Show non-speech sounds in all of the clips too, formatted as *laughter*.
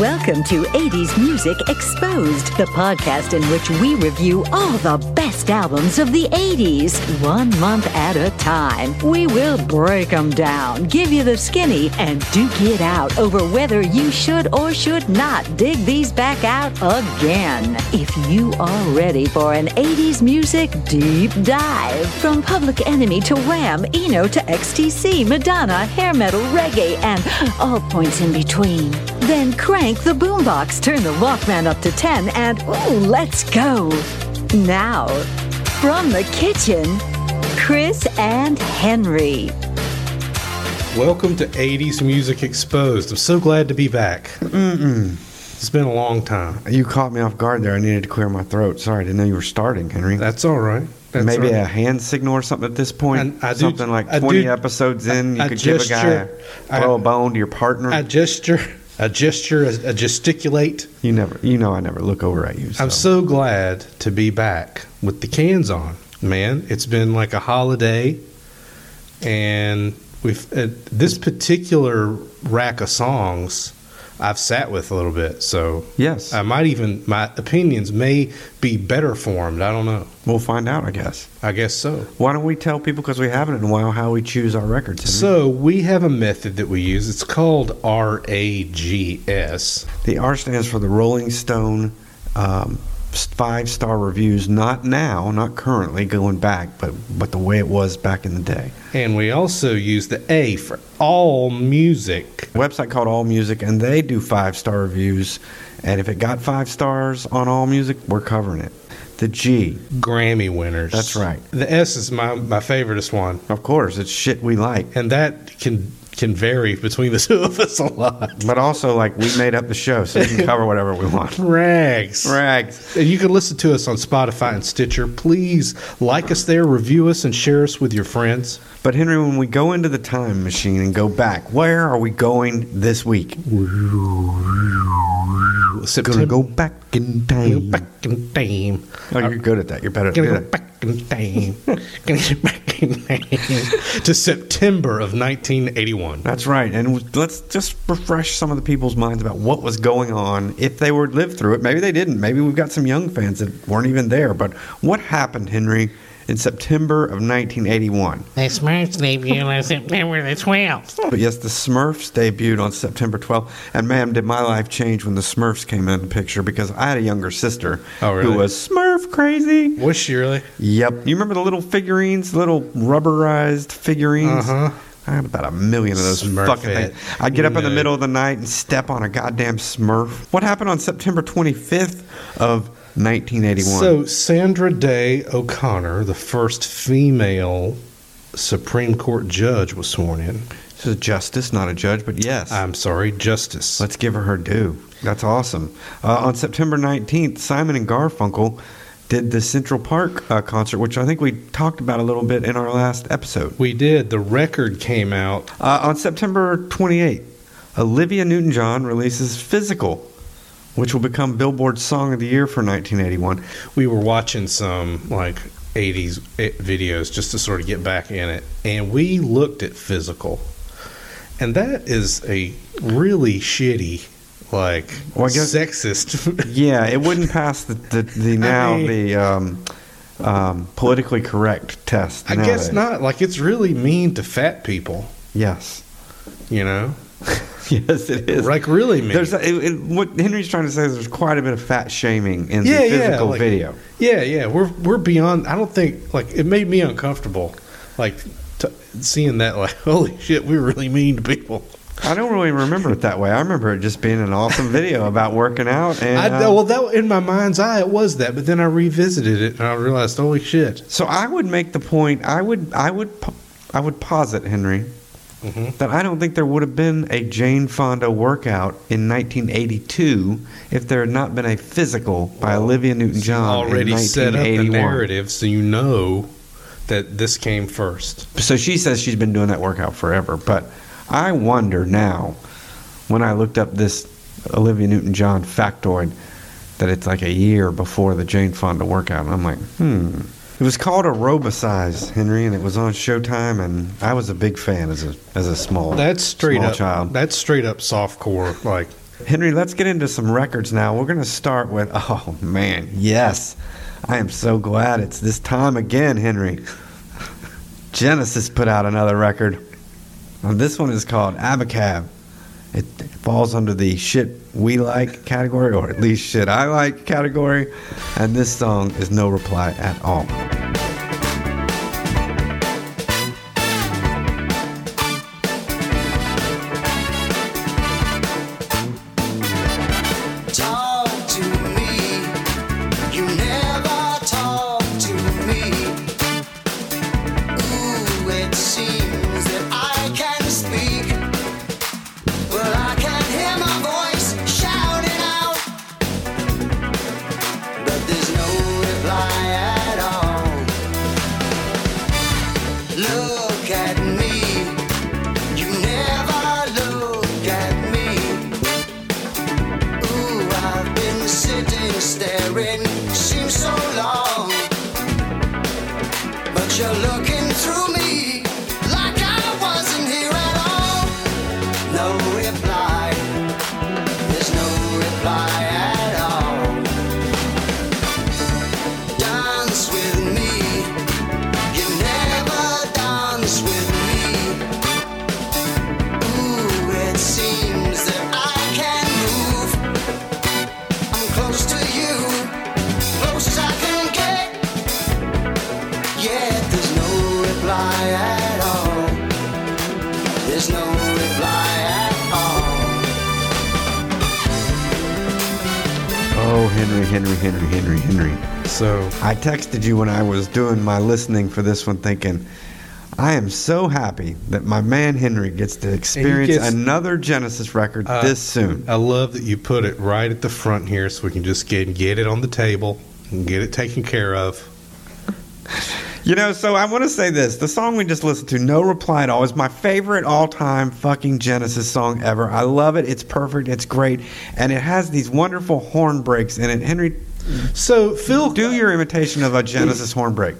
Welcome to 80s Music Exposed, the podcast in which we review all the best albums of the 80s, one month at a time. We will break them down, give you the skinny, and duke it out over whether you should or should not dig these back out again. If you are ready for an 80s music deep dive, from Public Enemy to Wham, Eno to XTC, Madonna, hair metal, reggae, and all points in between, then crank the boombox, turn the Walkman up to 10, and ooh, let's go. Now, from the kitchen, Chris and Henry. Welcome to 80s Music Exposed. I'm so glad to be back. Mm-mm. It's been a long time. You caught me off guard there. I needed to clear my throat. Sorry, I didn't know you were starting, Henry. That's all right. That's Maybe all a hand signal or something at this point. And I do- something like I 20 do- episodes in, you I could give a guy a, throw I- a bone to your partner. I gesture, I gesture, a gesticulate. you never, you know, I never look over at you. So. I'm so glad to be back with the cans on. Man, it's been like a holiday, and we've uh, this particular rack of songs I've sat with a little bit, so yes, I might even my opinions may be better formed. I don't know. we'll find out. I guess. I guess so. Why don't we tell people because we haven't in a while how we choose our records? So we have a method that we use. It's called RAGS. the R stands for the Rolling Stone. Um, Five star reviews, not now, not currently going back, but but the way it was back in the day. And we also use the A for all music. website called All Music, and they do five star reviews. And if it got five stars on All Music, we're covering it. The G, Grammy winners. That's right. The S is my, my favoriteest one. of course, it's shit we like. And that can can vary between the two of us a lot. But also, like, we made up the show, so we can *laughs* cover whatever we want. Rags. Rags. And you can listen to us on Spotify and Stitcher. Please like us there, review us, and share us with your friends. But, Henry, when we go into the time machine and go back, where are we going this week? September. Gonna go back in time. Go back in time. Oh, you're good at that. You're better at that. Time to September of 1981. That's right. And let's just refresh some of the people's minds about what was going on if they were lived through it. Maybe they didn't. Maybe we've got some young fans that weren't even there. But what happened, Henry, in September of 1981? The Smurfs debuted on September the 12th. *laughs* But yes, the Smurfs debuted on September 12th. And ma'am, did my life change when the Smurfs came into the picture because I had a younger sister Oh, really? who was Smurf crazy. Was she really? Yep. You remember the little figurines, little rubberized figurines? Uh-huh. I had about a million of those Smurfette. fucking things. I'd get up in the middle of the night and step on a goddamn Smurf. What happened on September 25th of 1981? So Sandra Day O'Connor, the first female Supreme Court judge, was sworn in. this is a justice, not a judge, but yes. I'm sorry, Justice. Let's give her her due. That's awesome. Uh, on September 19th, Simon and Garfunkel did the Central Park uh, concert, which I think we talked about a little bit in our last episode. we did. The record came out. Uh, on September 28th, Olivia Newton John releases Physical, which will become Billboard's Song of the Year for 1981. We were watching some like 80s videos just to sort of get back in it, and we looked at physical, and that is a really shitty, like Well, I guess- sexist. *laughs* Yeah, it wouldn't pass the, the, the now mean- the um, um, politically correct test. I guess not. Like it's really mean to fat people. Yes. You know, *laughs* yes, it is. like really mean. There's it, it, what Henry's trying to say is there's quite a bit of fat shaming in Yeah, the yeah, physical like- video. Yeah, yeah, we're we're beyond. I don't think like it made me uncomfortable, like t- seeing that. Like, *laughs* holy shit, we were really mean to people. I don't really remember it that way. I remember it just being an awesome video about working out. And I uh, well, that in my mind's eye, it was that, but then I revisited it and I realized, holy shit. so I would make the point. I would I would I would posit Henry Mhm. that I don't think there would have been a Jane Fonda workout in 1982 if there had not been a physical by Olivia Newton-John Already in set up the narrative, so you know that this came first. So she says she's been doing that workout forever. But I wonder now, when I looked up this Olivia Newton John factoid, that it's like a year before the Jane Fonda workout. And I'm like, hmm. It was called Aerobicize, Henry, and it was on Showtime, and I was a big fan as a as a small That's straight small up. child. That's straight up softcore. Like Henry, let's get into some records now. We're going to start with, *laughs* oh man, yes. I am so glad it's this time again, Henry. *laughs* Genesis put out another record. And this one is called Abacab. It falls under the shit we like category, or at least shit I like category. And this song is no reply at all. You when I was doing my listening for this one, thinking, I am so happy that my man Henry gets to experience gets- another Genesis record Uh, this soon. I love that you put it right at the front here, so we can just get get it on the table and get it taken care of. You know, so I want to say this. The song we just listened to, No Reply at All, is my favorite all time fucking Genesis song ever. I love it. It's perfect. It's great. And it has these wonderful horn breaks in it. Henry, So Phil, do your imitation of a Genesis horn break.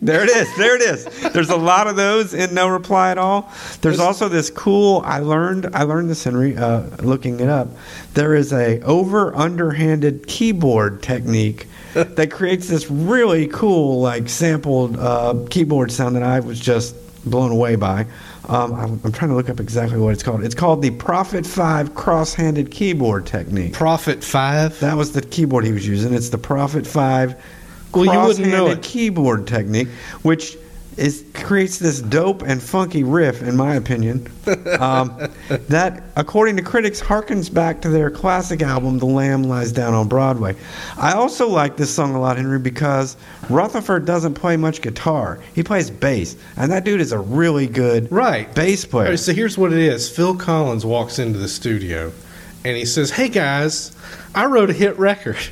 There it is. There it is. There's a lot of those in No Reply at All. There's also this cool. I learned. I learned this, Henry, uh, looking it up. There is a over underhanded keyboard technique *laughs* that creates this really cool, like sampled uh, keyboard sound that I was just blown away by. Um, I'm, I'm trying to look up exactly what it's called. It's called the Prophet Five cross-handed keyboard technique. Prophet Five. That was the keyboard he was using. It's the Prophet Five Well, you wouldn't know cross-handed it. keyboard technique, which is creates this dope and funky riff, in my opinion. Um, *laughs* that, according to critics, harkens back to their classic album, "The Lamb Lies Down on Broadway." I also like this song a lot, Henry, because Rutherford doesn't play much guitar. He plays bass, and that dude is a really good Right. bass player. right, so here's what it is. Phil Collins walks into the studio and he says, Hey guys, I wrote a hit record. *laughs*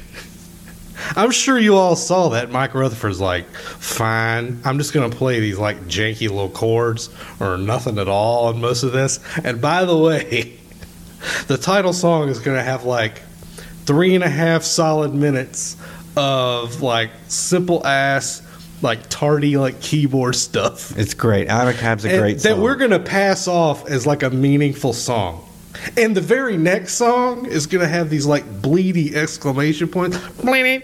I'm sure you all saw that. Mike Rutherford's like, Fine, I'm just going to play these like janky little chords or nothing at all on most of this. And by the way, *laughs* the title song is going to have like three and a half solid minutes of like simple ass, like tardy, like keyboard stuff It's great. Abacab's a and great that we're gonna pass off as like a meaningful song. And the very next song is gonna have these like bleedy exclamation points, bling,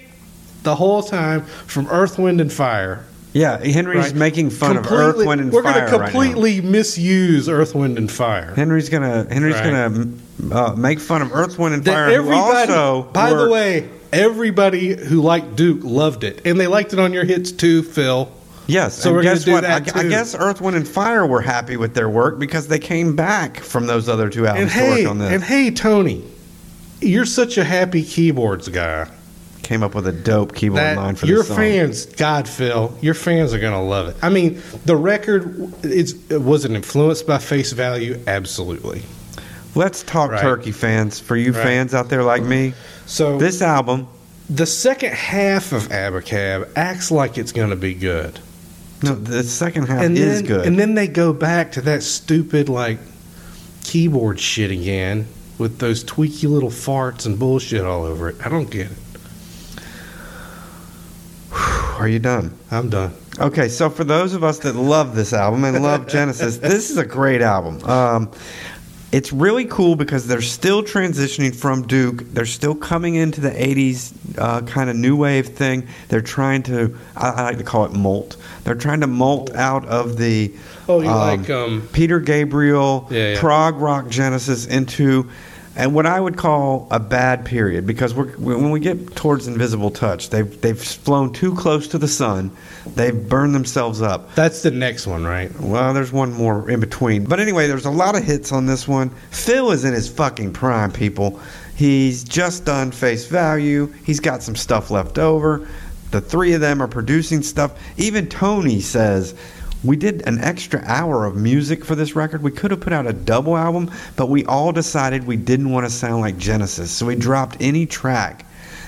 the whole time from Earth, Wind, and Fire. yeah, Henry's right? making fun of Completely- Earth, Wind, and Fire. We're gonna right completely misuse Earth, Wind, and Fire. Henry's gonna Henry's Right. gonna uh, make fun of Earth, Wind, and That Fire. everybody, also by were- the way, everybody who liked Duke loved it, and they liked it on your hits too, Phil. yes. so we're guess do what? I, I guess Earth, Wind, and Fire were happy with their work because they came back from those other two And albums to hey, work on this. and hey, Tony, you're such a happy keyboards guy. Came up with a dope keyboard that line for your this song. Your fans, God, Phil, your fans are gonna love it. I mean, the record is was it influenced by Face Value? Absolutely. Let's talk Right. Turkey fans. For you Right. fans out there like me, So this album. the second half of Abacab acts like it's gonna be good, No, the second half and is then good. and then they go back to that stupid like keyboard shit again with those tweaky little farts and bullshit all over it. I don't get it. Are you done? I'm done. Okay, so for those of us that love this album and love *laughs* Genesis, this is a great album. Um, it's really cool because they're still transitioning from Duke. They're still coming into the 80s uh, kind of new wave thing. They're trying to, I, I like to call it molt. They're trying to molt out of the Oh, you like, um, Peter Gabriel, Yeah, yeah. prog rock Genesis into and what I would call a bad period because we're, when we get towards Invisible Touch, they've they've flown too close to the sun. They've burned themselves up. That's the next one, right? Well, there's one more in between. But anyway, there's a lot of hits on this one. Phil is in his fucking prime, people. He's just done Face Value. He's got some stuff left over. The three of them are producing stuff. Even Tony says, we did an extra hour of music for this record. We could have put out a double album, but we all decided we didn't want to sound like Genesis. So we dropped any track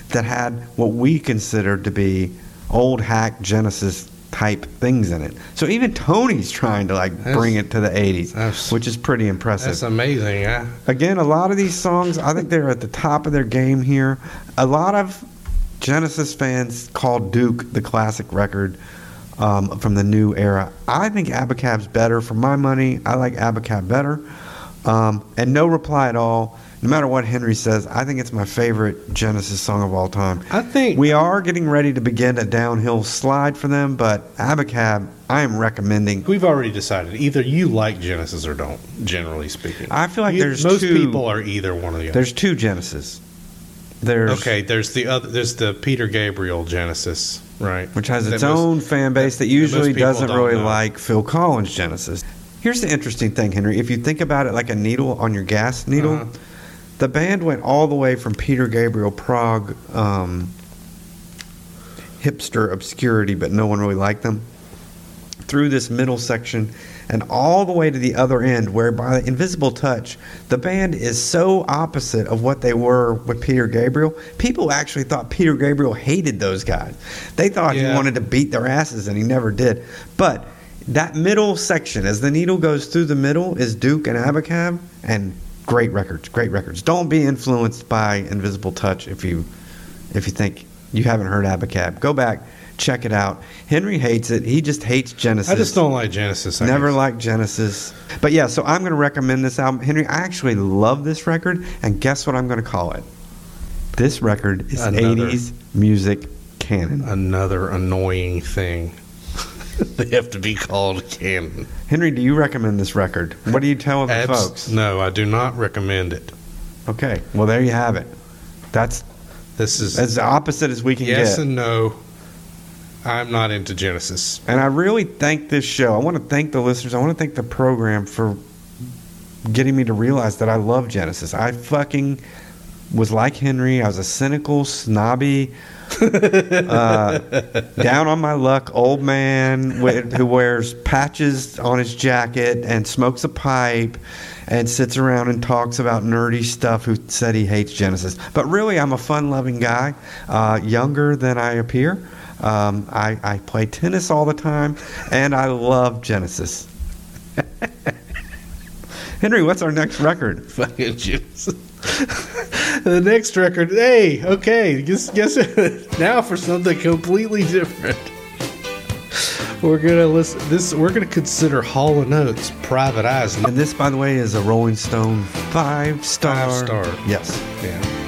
that had what we considered to be old hack Genesis type things in it. So even Tony's trying to like That's- bring it to the 80s, which is pretty impressive. That's amazing. I, Again, a lot of these songs, I think they're at the top of their game here. A lot of Genesis fans call Duke the classic record um, from the new era. I think Abacab's better. For my money, I like Abacab better. Um, and no reply at all. No matter what Henry says, I think it's my favorite Genesis song of all time. I think We are getting ready to begin a downhill slide for them, but Abacab, I am recommending. we've already decided either you like Genesis or don't. Generally speaking, I feel like You- there's most two- people are either one or the other. There's two Genesis. There's Okay, there's the other. There's the Peter Gabriel Genesis, right? which has its most- own fan base that that usually doesn't really know. like Phil Collins Genesis. Here's the interesting thing, Henry. If you think about it like a needle on your gas needle, Uh-huh. the band went all the way from Peter Gabriel prog um, hipster obscurity, but no one really liked them, through this middle section and all the way to the other end, where by Invisible Touch, the band is so opposite of what they were with Peter Gabriel. People actually thought Peter Gabriel hated those guys. They thought he wanted to beat their asses, and he never did. But that middle section, as the needle goes through the middle, is Duke and Abacab, and great records, great records. Don't be influenced by Invisible Touch if you if you think you haven't heard Abacab. Go back, check it out. Henry hates it. He just hates Genesis. I just don't like Genesis. I Never guess. liked Genesis. But yeah, so I'm going to recommend this album. Henry, I actually love this record, and guess what I'm going to call it? This record is Another. 80s music canon. another annoying thing. *laughs* they have to be called canon. Henry, do you recommend this record? What do you tell the Abs- folks? No, I do not recommend it. Okay, well, there you have it. That's This is as opposite as we can yes get. Yes and no. I'm not into Genesis. And I really thank this show. I want to thank the listeners. I want to thank the program for getting me to realize that I love Genesis. I fucking was like Henry. I was a cynical, snobby, uh, *laughs* down on my luck old man who wears patches on his jacket and smokes a pipe and sits around and talks about nerdy stuff who said he hates Genesis. But really, I'm a fun loving guy, uh, younger than I appear. Um, I, I play tennis all the time, and I love Genesis. *laughs* Henry, what's our next record? *laughs* Fucking Genesis. *laughs* the next record. Hey, okay. Guess guess now for something completely different. We're gonna listen. This we're gonna consider Hall and Oates' "Private Eyes." And this, by the way, is a Rolling Stone five star. Five star. Yes. Yeah.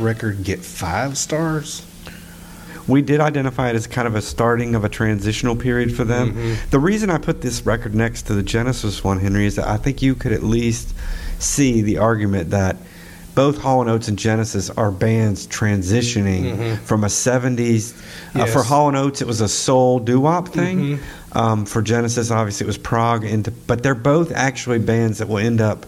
Record get five stars? We did identify it as kind of a starting of a transitional period for them. Mm-hmm. The reason I put this record next to the Genesis one, Henry, is that I think you could at least see the argument that both Hall and Oates and Genesis are bands transitioning from a 70s. Uh, for Hall and Oates, it was a soul doo wop thing. Um, for Genesis, obviously, it was prog. Into, but they're both actually bands that will end up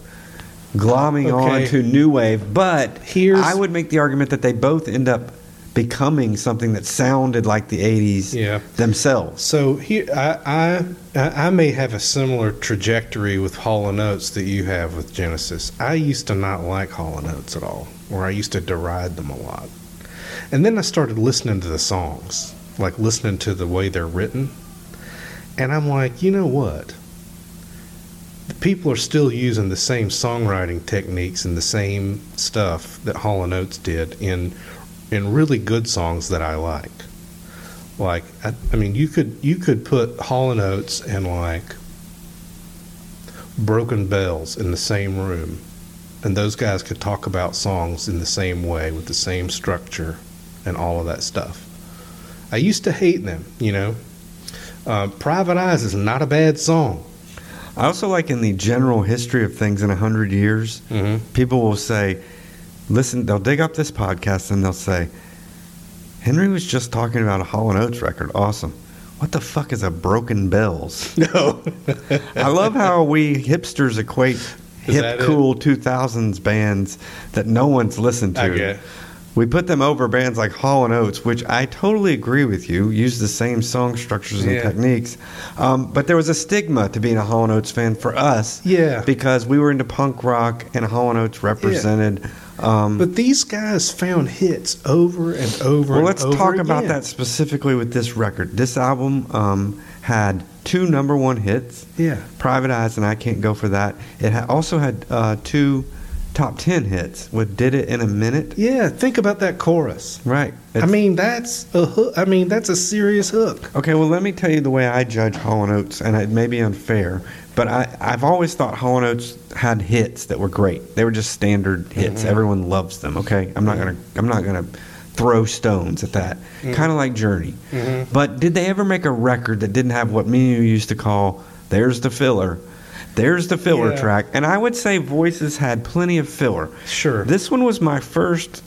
glomming Okay. on to new wave. But Here's- I would make the argument that they both end up becoming something that sounded like the 80s Yeah. themselves. So here, I, I I may have a similar trajectory with Hall and Oates that you have with Genesis. I used to not like Hall and Oates at all, or I used to deride them a lot. And then I started listening to the songs, like listening to the way they're written, and I'm like, you know what? People are still using the same songwriting techniques and the same stuff that Hall and Oates did in in really good songs that I like like I, I mean you could you could put Hall and Oates and like Broken Bells in the same room and those guys could talk about songs in the same way with the same structure and all of that stuff. I used to hate them, you know. Uh, Private Eyes is not a bad song. I also like in the general history of things in a hundred years, Mm-hmm. people will say, listen, they'll dig up this podcast and they'll say, Henry was just talking about a Hall Oates record. Awesome. What the fuck is a Broken Bells? *laughs* No, I love how we hipsters equate Is hip, that it? cool 2000s bands that no one's listened to. I get. We put them over bands like Hall and Oates, which I totally agree with you. Use the same song structures and Yeah. techniques, um, but there was a stigma to being a Hall and Oates fan for us. Yeah. because we were into punk rock, and Hall and Oates represented. Um, But these guys found hits over and over. well, let's over talk about that specifically with this record. This album um, had two number one hits. Yeah. Private Eyes and I Can't Go For That. It ha- also had uh, two top 10 hits with Did It in a Minute. Yeah, think about that chorus. Right. I mean, that's a hook. I mean, that's a serious hook. okay, well, let me tell you the way I judge Hall and Oates, and it may be unfair, but I, I've always thought Hall Oates had hits that were great. They were just standard hits. Mm-hmm. Everyone loves them, okay? I'm not mm-hmm. going to I'm not going to throw stones at that. Mm-hmm. Kind of like Journey. But did they ever make a record that didn't have what me and you used to call there's the filler? There's the filler Yeah. track. And I would say Voices had plenty of filler. Sure. This one was my first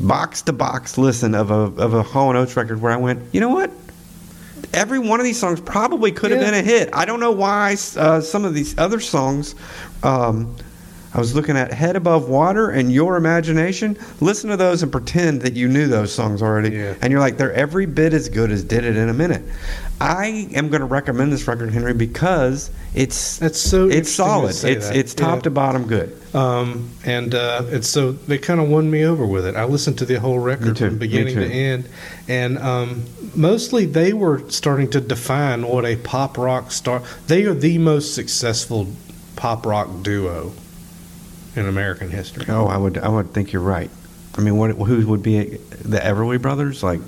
box to box listen of a of a Hall and Oates record where I went, you know what? Every one of these songs probably could have Yeah. been a hit. I don't know why uh, some of these other songs. Um, I was looking at Head Above Water and Your Imagination. Listen to those and pretend that you knew those songs already. Yeah. And you're like, they're every bit as good as Did It in a Minute. I am going to recommend this record, Henry, because it's That's so it's solid. It's that. it's top Yeah. to bottom good. Um, and uh, and so they kind of won me over with it. I listened to the whole record from beginning to end, and um, mostly they were starting to define what a pop rock star. They are the most successful pop rock duo in American history. Oh, I would I would think you're right. I mean, what who would be the Everly Brothers? Like,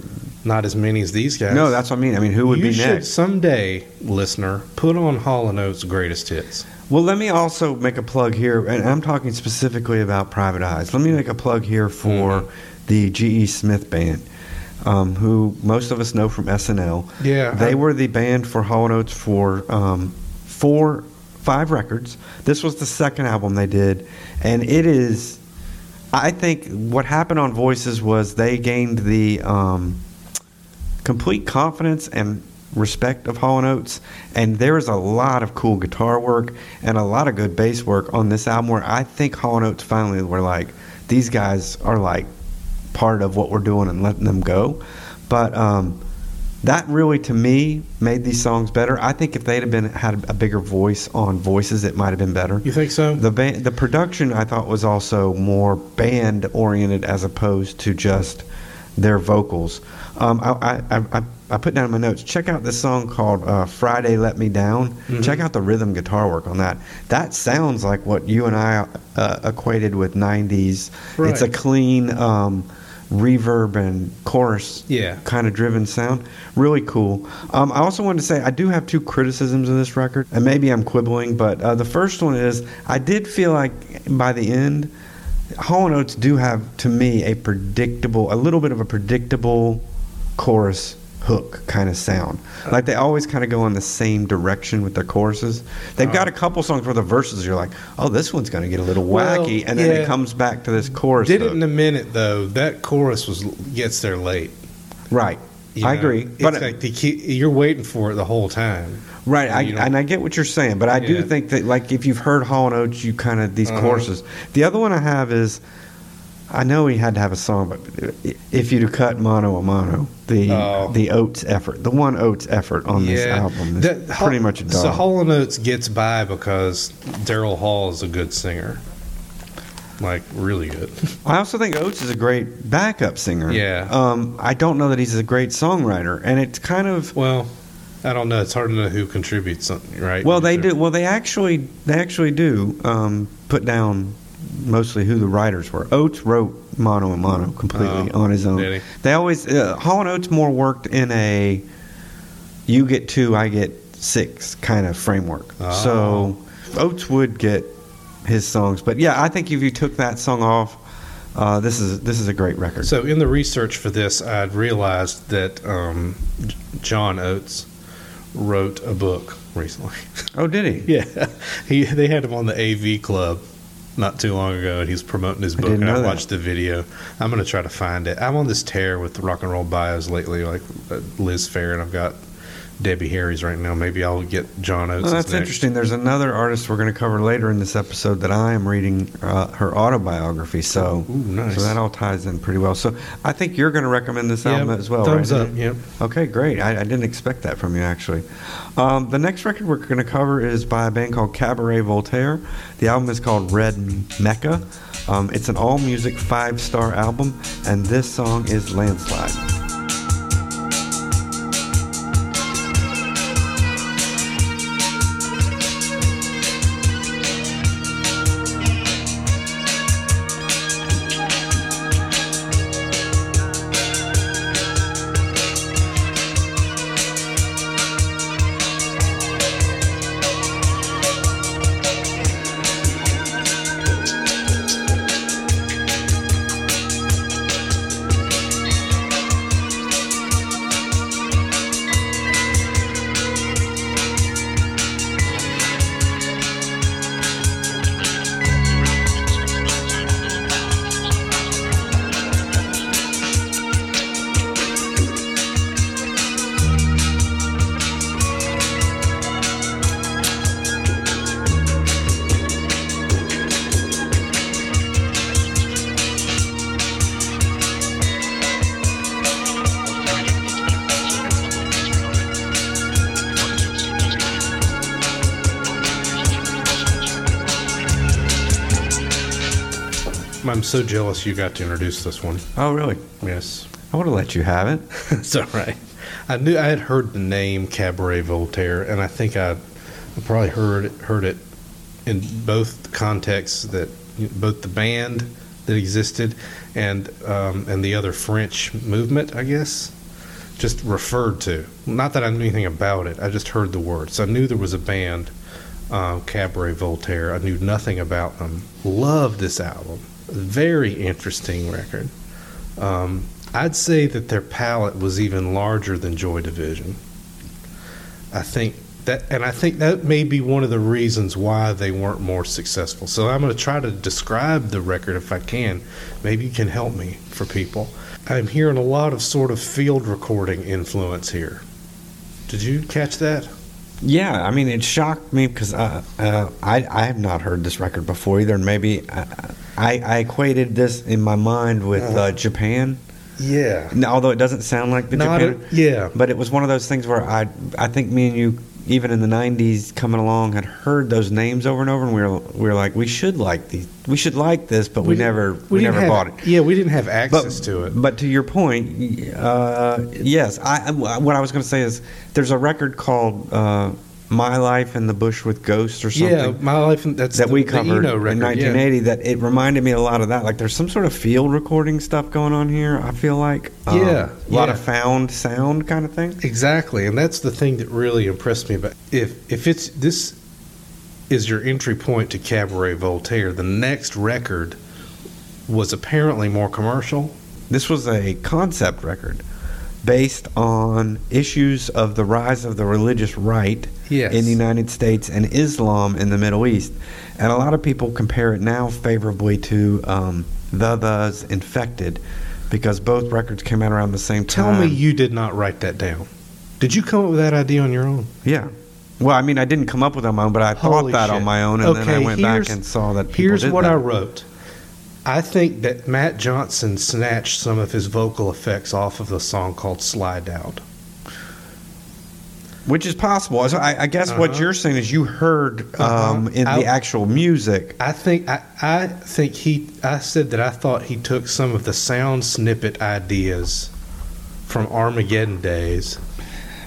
Not as many as these guys. no, that's what I mean. I mean, who would you be should next? someday, listener, put on Hall and Oates' greatest hits. Well, let me also make a plug here, and I'm talking specifically about Private Eyes. Let me make a plug here for the G.E. Smith Band, um, who most of us know from SNL. Yeah, They I- were the band for Hall and Oates for um, four, five records. This was the second album they did, and it is. I think what happened on Voices was they gained the um, complete confidence and respect of Hall Oates, and there is a lot of cool guitar work and a lot of good bass work on this album. Where I think Hall Oates finally were like, these guys are like part of what we're doing and letting them go. But um, that really, to me, made these songs better. I think if they'd have been had a bigger voice on Voices, it might have been better. You think so? The band, the production, I thought was also more band oriented as opposed to just their vocals. Um, I, I, I, I put down in my notes. Check out this song called uh, "Friday Let Me Down." Mm-hmm. Check out the rhythm guitar work on that. That sounds like what you and I uh, equated with '90s. It's a clean um, reverb and chorus Yeah. kind of driven sound. Really cool. Um, I also wanted to say I do have two criticisms of this record, and maybe I'm quibbling, but uh, the first one is I did feel like by the end, Hall Oates do have to me a predictable, a little bit of a predictable chorus hook kind of sound. Like they always kind of go in the same direction with their choruses. They've got a couple songs where the verses you're like, oh, this one's going to get a little Well, wacky, and then yeah. it comes back to this chorus. Did it in a minute though. That chorus was gets there late. right. you I know? agree, It's but like the key, you're waiting for it the whole time. Right, I, and I get what you're saying, but I do think that like if you've heard Hall and Oates, you kind of these Uh-huh. choruses. The other one I have is, I know he had to have a song, but if you'd have cut Mano a Mano, the Oh. the Oates effort, the one Oates effort on this album is That- pretty much a dog. So Hall and Oates gets by because Daryl Hall is a good singer, like really good. I also think Oates is a great backup singer. Yeah. Um, I don't know that he's a great songwriter, and it's kind of Well, I don't know. It's hard to know who contributes something, right? well they do well they actually they actually do um, put down mostly who the writers were. Oates wrote Mano a Mano completely Oh, on his own. did? They always uh, Hall and Oates more worked in a you get two, I get six kind of framework. Oh. So Oates would get his songs, but yeah, I think if you took that song off, uh, this is this is a great record. So in the research for this, I'd realized that um, John Oates wrote a book recently. oh, did he? *laughs* yeah, he they had him on the AV Club not too long ago, and he's promoting his I book. didn't and I that. watched the video. I'm gonna try to find it. I'm on this tear with the rock and roll bios lately, like uh, Liz Phair, and I've got Debbie Harry's right now. Maybe I'll get John Oates. Oh, that's interesting. There's another artist we're going to cover later in this episode that I am reading uh, her autobiography. So, Ooh, nice. so that all ties in pretty well. So, I think you're going to recommend this album as well, Thumbs right? up. Yep. Okay, great. I, I didn't expect that from you, actually. Um, the next record we're going to cover is by a band called Cabaret Voltaire. The album is called Red Mecca. Um, it's an all music five star album, and this song is Landslide. I'm so jealous you got to introduce this one. Oh, really? Yes. I would have let you have it. *laughs* it's all right. I knew I had heard the name Cabaret Voltaire, and I think I, I probably heard it, heard it in both contexts that both the band that existed and um, and the other French movement, I guess, just referred to. Not that I knew anything about it. I just heard the words. I knew there was a band, um, Cabaret Voltaire. I knew nothing about them. Loved this album. Very interesting record. Um, I'd say that their palette was even larger than Joy Division. I think that, and I think that may be one of the reasons why they weren't more successful. So I'm going to try to describe the record if I can. Maybe you can help me for people. I'm hearing a lot of sort of field recording influence here. Did you catch that? Yeah, I mean, it shocked me because uh, uh, I I have not heard this record before either, and maybe I, I, I equated this in my mind with uh, Japan. Yeah. Although it doesn't sound like the Not Japan, a- yeah. but it was one of those things where I I think me and you even in the '90s coming along had heard those names over and over, and we were we were like we should like these we should like this, but we, never we, didn't never have- bought it. Yeah, we didn't have access to it. But to your point, uh, yes, I, what I was going to say is there's a record called uh, "My Life in the Bush with Ghosts" or something. Yeah, my life. That's that the, we the covered Eno record, in yeah. 1980. That it reminded me a lot of that. Like there's some sort of field recording stuff going on here. I feel like Um, Yeah, a lot yeah. of found sound kind of thing. Exactly, and that's the thing that really impressed me. But if if it's this is your entry point to Cabaret Voltaire, the next record was apparently more commercial. This was a concept record. based on issues of the rise of the religious right Yes. in the United States and Islam in the Middle East. And a lot of people compare it now favorably to um, The The's Infected because both records came out around the same time. Tell me you did not write that down. Did you come up with that idea on your own? Yeah. Well, I mean, I didn't come up with it on my own, but I thought that shit. on my own, and then I went back and saw that. people Here's what that. I wrote. I think that Matt Johnson snatched some of his vocal effects off of the song called Sly Doubt. Which is possible. So I, I guess what Uh-huh. you're saying is you heard Uh-huh. um, in I- the actual music. I think I, I think he I said that I thought he took some of the sound snippet ideas from Armageddon days.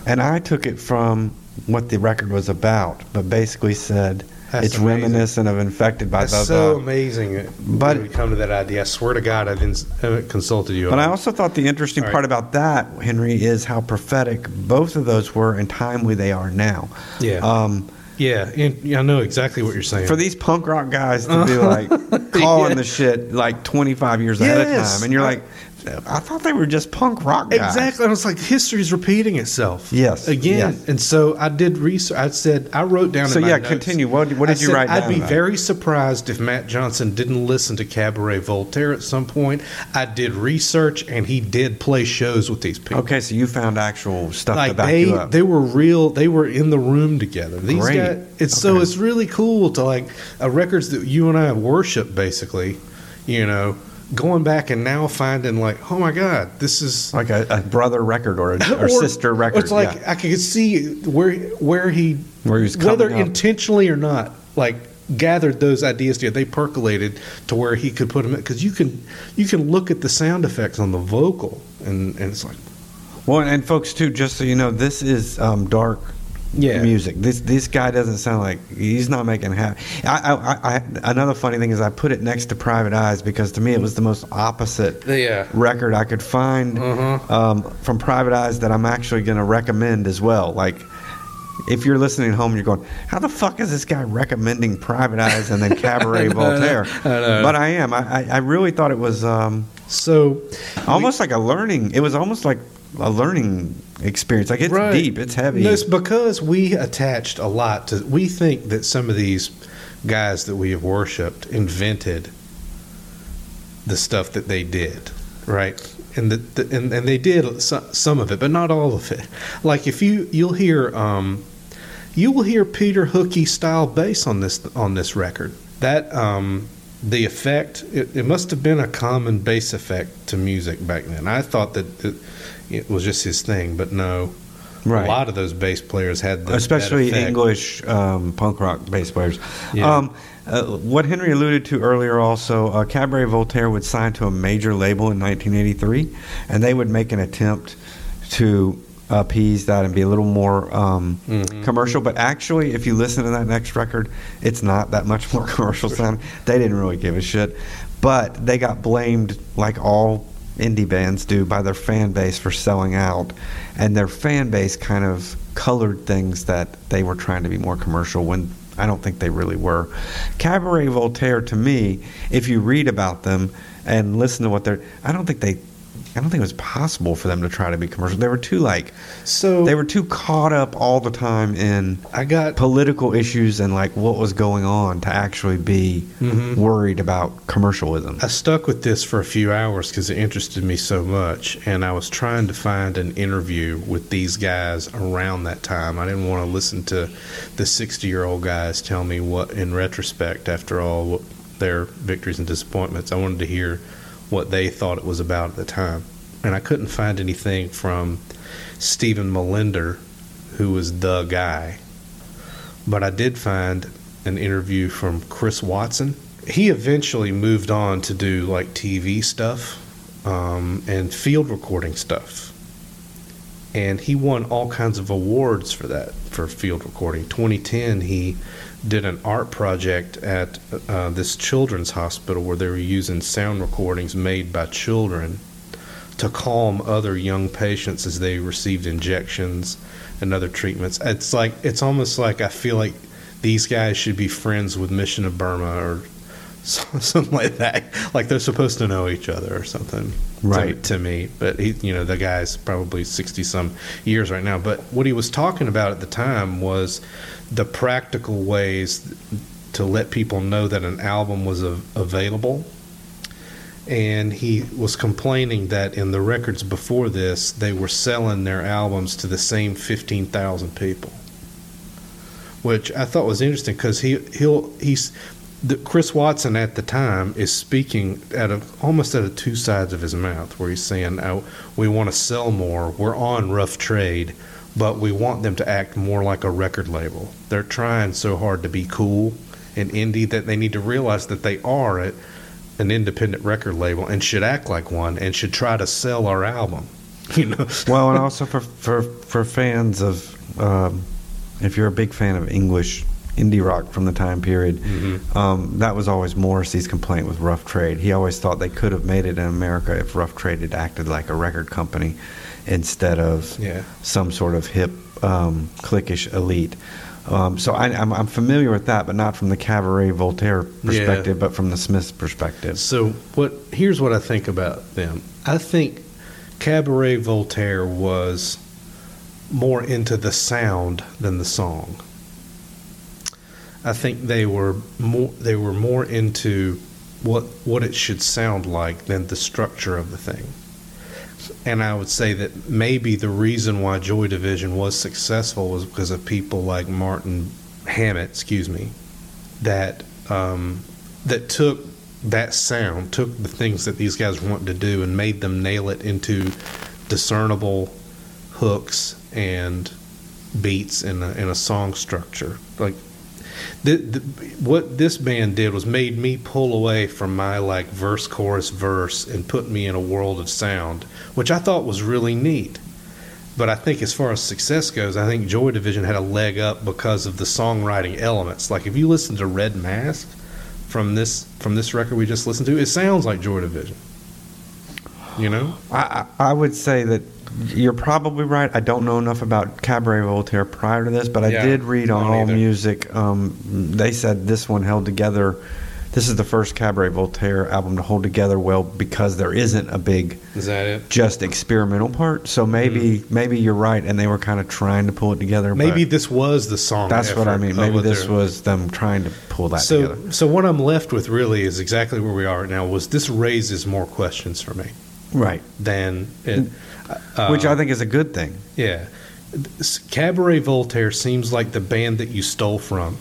And I took it from what the record was about, but basically said That's it's amazing. reminiscent of Infected by That's the so amazing But- we come to that idea. I swear to God, I've ins- consulted you. But I also thought the interesting right. part about that, Henry, is how prophetic both of those were and timely they are now. yeah, Um, yeah, and I know exactly what you're saying. for these punk rock guys to be *laughs* like *laughs* calling Yeah. the shit like 25 years ahead of time, and you're like, I thought they were just punk rock guys. Exactly. I was like, history's repeating itself. Yes, Again. yes. And so I did research. I said, I wrote down So yeah, notes- continue. What, what I did you said, write down? I'd be about very surprised if Matt Johnson didn't listen to Cabaret Voltaire at some point. I did research, and he did play shows with these people. Okay, so you found actual stuff to Like back they, you up. they were real. They were in the room together. These Great. guys. It's so it's really cool to like uh, records that you and I worship, basically. You know, going back and now finding like, oh my God, this is like a, a brother record or a *laughs* or or- sister record. It's like yeah. I could see where where he Where he was whether up. intentionally or not, like gathered those ideas together. They percolated to where he could put them because you can you can look at the sound effects on the vocal and and it's like Well, and folks too, just so you know, this is um, dark Yeah. music. This this guy doesn't sound like he's not making happy. I, I, I, I another funny thing is I put it next to Private Eyes because to me it was the most opposite yeah. record I could find Uh-huh. um, from Private Eyes that I'm actually going to recommend as well. Like. If you're listening at home, you're going, "How the fuck is this guy recommending Private Eyes and then *laughs* Cabaret Voltaire?" I know. But I am. I, I, I really thought it was um, So almost like a learning. It was almost like a learning experience. Like it's Right. deep, it's heavy. No, it's because we attached a lot to. We think that some of these guys that we have worshipped invented the stuff that they did, right? And the, the and, and they did some, some of it, but not all of it. Like if you you'll hear um, you will hear Peter Hooky style bass on this on this record. That um, the effect it, it must have been a common bass effect to music back then. I thought that it, it was just his thing, but no. Right. A lot of those bass players had the, especially. English um, punk rock bass players. Yeah. Um, uh, what Henry alluded to earlier, also, uh, Cabaret Voltaire would sign to a major label in 1983, and they would make an attempt to appease that and be a little more um, Mhm. commercial. But actually, if you listen to that next record, it's not that much more *laughs* commercial sound. They didn't really give a shit, but they got blamed like all indie bands do by their fan base for selling out, and their fan base kind of colored things that they were trying to be more commercial when I don't think they really were. Cabaret Voltaire, to me, if you read about them and listen to what they're, I don't think they. I don't think it was possible for them to try to be commercial. They were too like So they were too caught up all the time in I got political issues and like what was going on to actually be Mhm. worried about commercialism. I stuck with this for a few hours because it interested me so much, and I was trying to find an interview with these guys around that time. I didn't want to listen to the sixty-year-old guys tell me what, in retrospect, after all their victories and disappointments, I wanted to hear what they thought it was about at the time, and I couldn't find anything from Stephen Mallinder, who was the guy, but I did find an interview from Chris Watson. He eventually moved on to do like TV stuff um, and field recording stuff. And he won all kinds of awards for that, for field recording. 2010, he did an art project at uh, this children's hospital where they were using sound recordings made by children to calm other young patients as they received injections and other treatments. It's like it's almost like I feel like these guys should be friends with Mission of Burma or *laughs* something like that. Like they're supposed to know each other or something. to- Right. To, me, but he, you know, the guy's probably sixty some years right now. But what he was talking about at the time was the practical ways to let people know that an album was av- available. And he was complaining that in the records before this, they were selling their albums to the same fifteen thousand people which I thought was interesting because he he'll he's the, Chris Watson at the time is speaking at almost at a two sides of his mouth where he's saying oh, we want to sell more. We're on rough trade but we want them to act more like a record label. They're trying so hard to be cool and indie that they need to realize that they are a, an independent record label and should act like one and should try to sell our album. *laughs* You know? Well, and also for for for fans of, um, if you're a big fan of English indie rock from the time period, Mm-hmm. um, that was always Morrissey's complaint with Rough Trade. He always thought they could have made it in America if Rough Trade had acted like a record company instead of Yeah. some sort of hip, um, cliquish elite. Um, so I, I'm, I'm familiar with that, but not from the Cabaret Voltaire perspective, but from the Smiths perspective. So what? Here's what I think about them. I think Cabaret Voltaire was more into the sound than the song. I think they were more they were more into what what it should sound like than the structure of the thing. And I would say that maybe the reason why Joy Division was successful was because of people like Martin Hannett, excuse me, that um, that took that sound, took the things that these guys wanted to do, and made them nail it into discernible hooks and beats in a, in a song structure. Like the, the, what this band did was made me pull away from my like verse, chorus, verse, and put me in a world of sound, which I thought was really neat. But I think as far as success goes, I think Joy Division had a leg up because of the songwriting elements. Like if you listen to Red Mask from this from this record we just listened to, it sounds like Joy Division. You know? I, I I would say that you're probably right. I don't know enough about Cabaret Voltaire prior to this, but I Yeah, did read on All either. Music. Um, they said this one held together. This is the first Cabaret Voltaire album to hold together well because there isn't a big Is that it? just experimental part. So maybe maybe you're right, and they were kind of trying to pull it together. Mm-hmm. Maybe this was the song. that's what I mean. Maybe this was them trying to pull that so, together. So what I'm left with really is exactly where we are right now. Was this raises more questions for me Right, than it? uh, which I think is a good thing. Yeah. Cabaret Voltaire seems like the band that you stole from.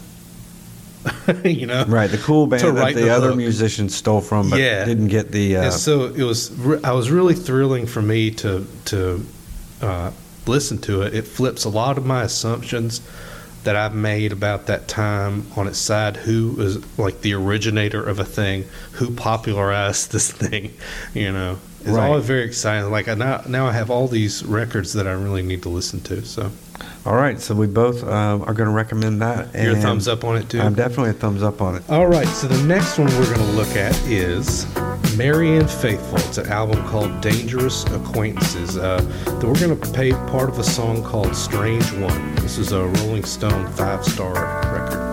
*laughs* you know? Right, the cool band that the, the other musicians stole from, but Yeah. didn't get the. Uh, so it was. I was really thrilling for me to to uh, listen to it. It flips a lot of my assumptions that I've made about that time on its side. Who is like the originator of a thing? Who popularized *laughs* this thing? You know, it's Right. all very exciting. Like I now now I have all these records that I really need to listen to. So All right, so we both um, are going to recommend that. your thumbs up on it too. I'm definitely a thumbs up on it. All right, so the next one we're going to look at is Marianne Faithfull. It's an album called Dangerous Acquaintances. Uh, that we're going to play part of a song called Strange One. This is a Rolling Stone five star record.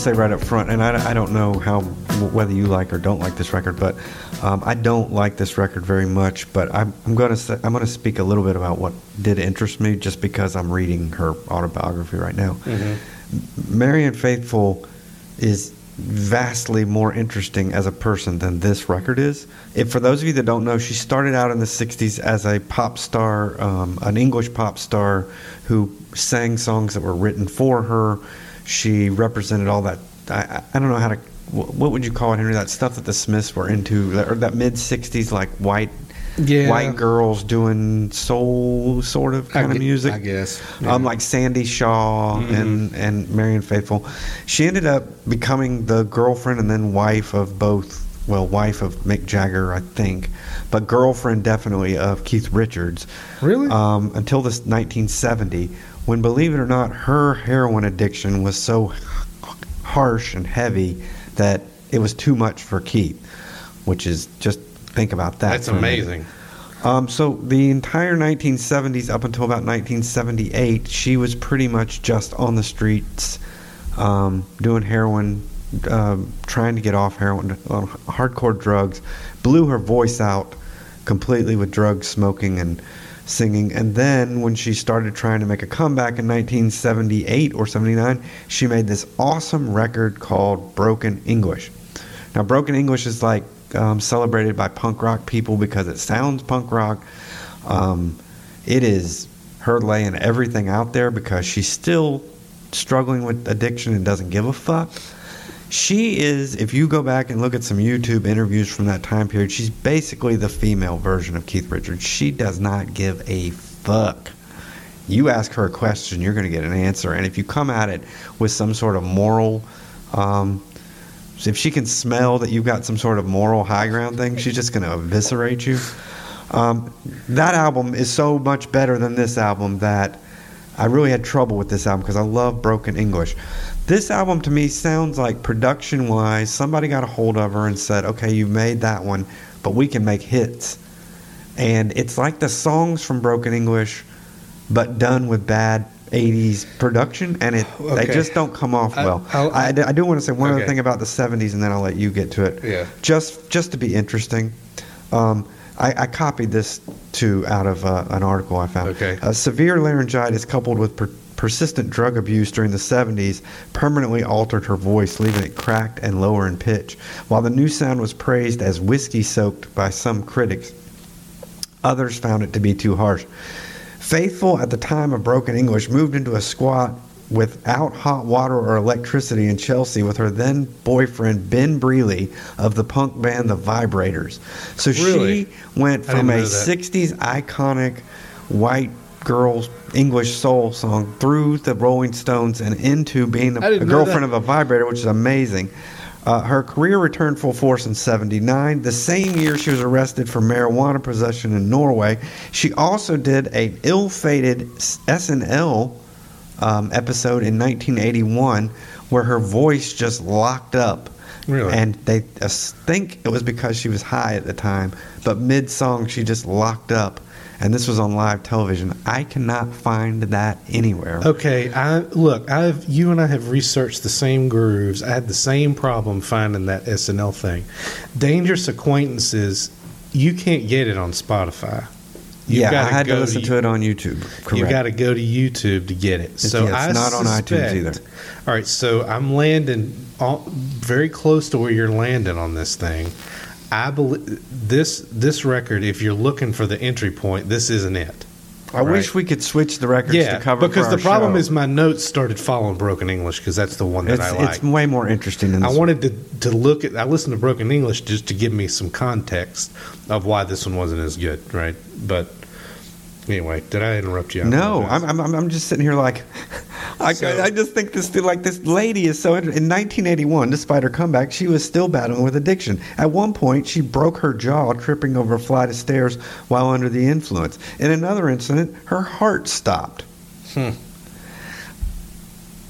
Say right up front, and I, I don't know how whether you like or don't like this record, but um, I don't like this record very much. But I'm, I'm going to say I'm going to speak a little bit about what did interest me, just because I'm reading her autobiography right now. Marianne Faithfull is vastly more interesting as a person than this record is. If for those of you that don't know, she started out in the '60s as a pop star, um, an English pop star who sang songs that were written for her. She represented all that. I, I- don't know how to. What would you call it, Henry? That stuff that the Smiths were into, that- or that mid '60s, like white, Yeah. white girls doing soul sort of kind I of music. I guess. Um, like Sandie Shaw and and Marion Faithfull. She ended up becoming the girlfriend and then wife of both. Well, wife of Mick Jagger, I think, but girlfriend definitely of Keith Richards. Really? Um, until this 1970, when believe it or not, her heroin addiction was so harsh and heavy that it was too much for Keith. Which is just think about that. That's for a minute. amazing. Um, so the entire 1970s up until about 1978, she was pretty much just on the streets, um, doing heroin, um, trying to get off heroin, uh, hardcore drugs. Blew her voice out completely with drugs, smoking, and singing. And then when she started trying to make a comeback in 1978 or 79, she made this awesome record called Broken English. Now, Broken English is like um, celebrated by punk rock people because it sounds punk rock. Um, it is her laying everything out there because she's still struggling with addiction and doesn't give a fuck. She is, if you go back and look at some YouTube interviews from that time period, she's basically the female version of Keith Richards. She does not give a fuck. You ask her a question, you're going to get an answer. And if you come at it with some sort of moral, um, if she can smell that you've got some sort of moral high ground thing, she's just going to eviscerate you. Um, that album is so much better than this album that I really had trouble with this album because I love Broken English. This album to me sounds like production wise, somebody got a hold of her and said, okay, you've made that one, but we can make hits. And it's like the songs from Broken English, but done with bad 80s production, and it they just don't come off I- well. I'll- I, I do want to say one other thing about the 70s, and then I'll let you get to it. Yeah. Just just to be interesting, um, I, I copied this too out of uh, an article I found. Okay. Uh, severe laryngitis coupled with per- persistent drug abuse during the 70s permanently altered her voice, leaving it cracked and lower in pitch. While the new sound was praised as whiskey soaked by some critics, others found it to be too harsh. Faithfull at the time of Broken English moved into a squat without hot water or electricity in Chelsea with her then boyfriend Ben Brierley of the punk band The Vibrators. So Really? she went from a 60s iconic white girl English soul song through the Rolling Stones and into being a, a girlfriend of a vibrator, which is amazing. Uh, her career returned full force in 79. The same year she was arrested for marijuana possession in Norway. She also did a ill-fated SNL um, episode in 1981 where her voice just locked up. Really? And they think it was because she was high at the time, but mid-song she just locked up. And this was on live television. I cannot find that anywhere. Okay, I look. I've you and I have researched the same grooves. I had the same problem finding that SNL thing. Dangerous acquaintances. You can't get it on Spotify. You've yeah, I had to listen to it on YouTube. Correct. You got to go to YouTube to get it. So yeah, it's I not on iTunes either. All right, so I'm landing all, very close to where you're landing on this thing. I believe this this record. If you're looking for the entry point, this isn't it. I wish we could switch the records Yeah, to cover because the problem show. is my notes started following Broken English because that's the one that it's, I like. it's way more interesting than I wanted to to look at. I listened to Broken English just to give me some context of why this one wasn't as good, right? But anyway, did I interrupt you? I No. I'm, I'm, I'm just sitting here like, *laughs* I, So- I just think this like this lady is so. In 1981, despite her comeback, she was still battling with addiction. At one point, she broke her jaw tripping over a flight of stairs while under the influence. In another incident, her heart stopped. Hmm.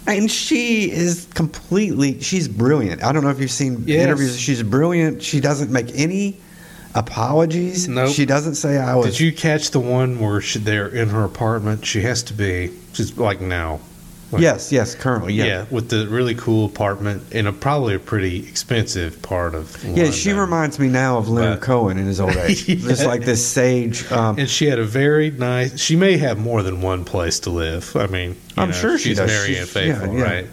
And she is completely. She's brilliant. I don't know if you've seen Yes. interviews. She's brilliant. She doesn't make any apologies. Nope. She doesn't say I was. Did you catch the one where she, they're in her apartment? She has to be. She's like now. Like- yes, yes, currently, yeah. yeah, with the really cool apartment in a probably a pretty expensive part of. Yeah, she reminds me now of Leonard But- Cohen in his old *laughs* age. Just like this sage. Um, And she had a very nice. She may have more than one place to live. I mean, I'm know, sure she she's does. Marianne She's- Faithfull, yeah, yeah. right?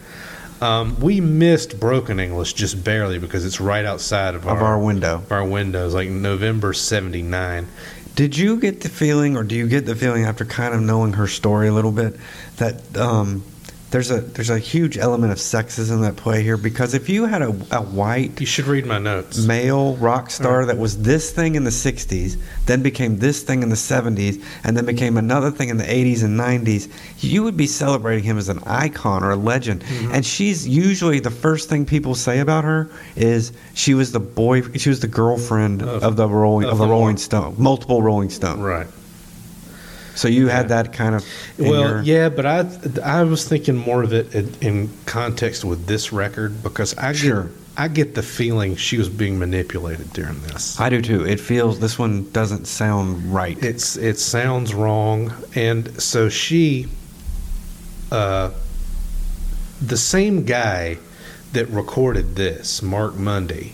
Um, we missed Broken English just barely because it's right outside of, of our window. Of our windows, like November '79. Did you get the feeling, or do you get the feeling after kind of knowing her story a little bit, that um, there's a there's a huge element of sexism at play here? Because if you had a, a white You should read my notes. male rock star that was this thing in the 60s, then became this thing in the 70s, and then became another thing in the 80s and 90s, you would be celebrating him as an icon or a legend. Mm-hmm. And she's usually the first thing people say about her is she was the boy, she was the girlfriend Of- of, the Rolling of of the the Rolling Stone, multiple Rolling Stone. Right. So you had that kind of. Well, your- yeah, but I I was thinking more of it in, in context with this record because I Sure. get I get the feeling she was being manipulated during this. I do too. It feels this one doesn't sound right. It's it sounds wrong, and so she, uh, the same guy that recorded this, Mark Mundy,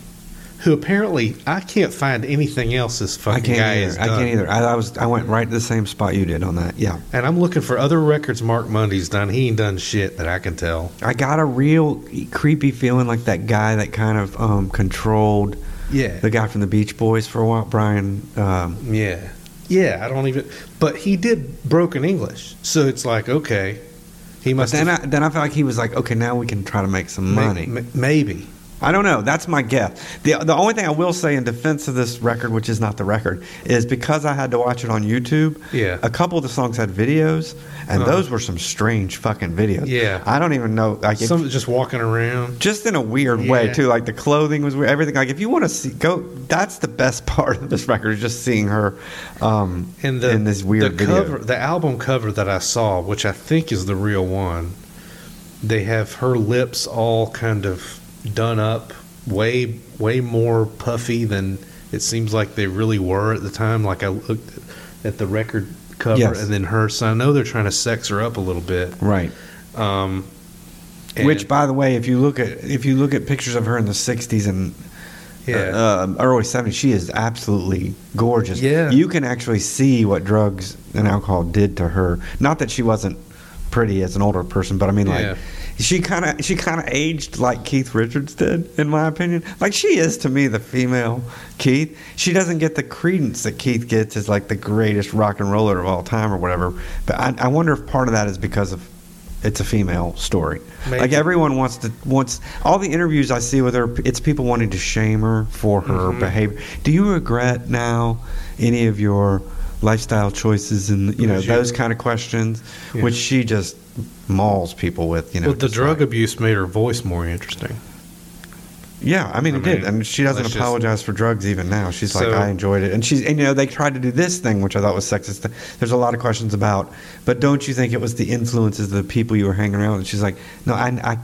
who apparently I can't find anything else this I fucking can't guy either. has I can't either. I, I was. I went right to the same spot you did on that. Yeah. And I'm looking for other records Mark Mundy's done. He ain't done shit that I can tell. I got a real creepy feeling like that guy that kind of um, controlled Yeah. the guy from the Beach Boys for a while, Brian. Um, Yeah. Yeah, I don't even. But he did broken English, so it's like okay, he must. then have, I, then I felt like he was like, okay, now we can try to make some money. may- maybe. I don't know. That's my guess. The the only thing I will say in defense of this record, which is not the record, is because I had to watch it on YouTube. Yeah. A couple of the songs had videos, and Uh-huh. those were some strange fucking videos. Yeah. I don't even know. Like, if- Some just walking around. just in a weird way too. Like the clothing was weird. Everything. Like if you want to see, go. That's the best *laughs* part of this record is just seeing her um, And the, in this weird the video. cover, the album cover that I saw, which I think is the real one, they have her lips all kind of done up, way way more puffy than it seems like they really were at the time. Like I looked at the record cover, Yes. and then her. So I know they're trying to sex her up a little bit. Right. Um, Which, by the way, if you look at if you look at pictures of her in the '60s and yeah, uh, early '70s, she is absolutely gorgeous. Yeah. You can actually see what drugs and alcohol did to her. Not that she wasn't pretty as an older person, but I mean, Yeah. She kind of she kind of aged like Keith Richards did, in my opinion. Like she is to me the female Keith. She doesn't get the credence that Keith gets as like the greatest rock and roller of all time or whatever. But I, I wonder if part of that is because of it's a female story. Maybe. Like everyone wants to wants all the interviews I see with her. It's people wanting to shame her for her Mhm. behavior. Do you regret now any of your lifestyle choices and you know those kind of questions, Yeah. which she just mauls people with? You know, well, the drug like- abuse made her voice more interesting. Yeah, I mean I it did, mean, and she doesn't let's just- apologize for drugs even now. She's like, I enjoyed it, and she's and you know they tried to do this thing, which I thought was sexist. There's a lot of questions about, but don't you think it was the influences of the people you were hanging around? with? And she's like, no, I I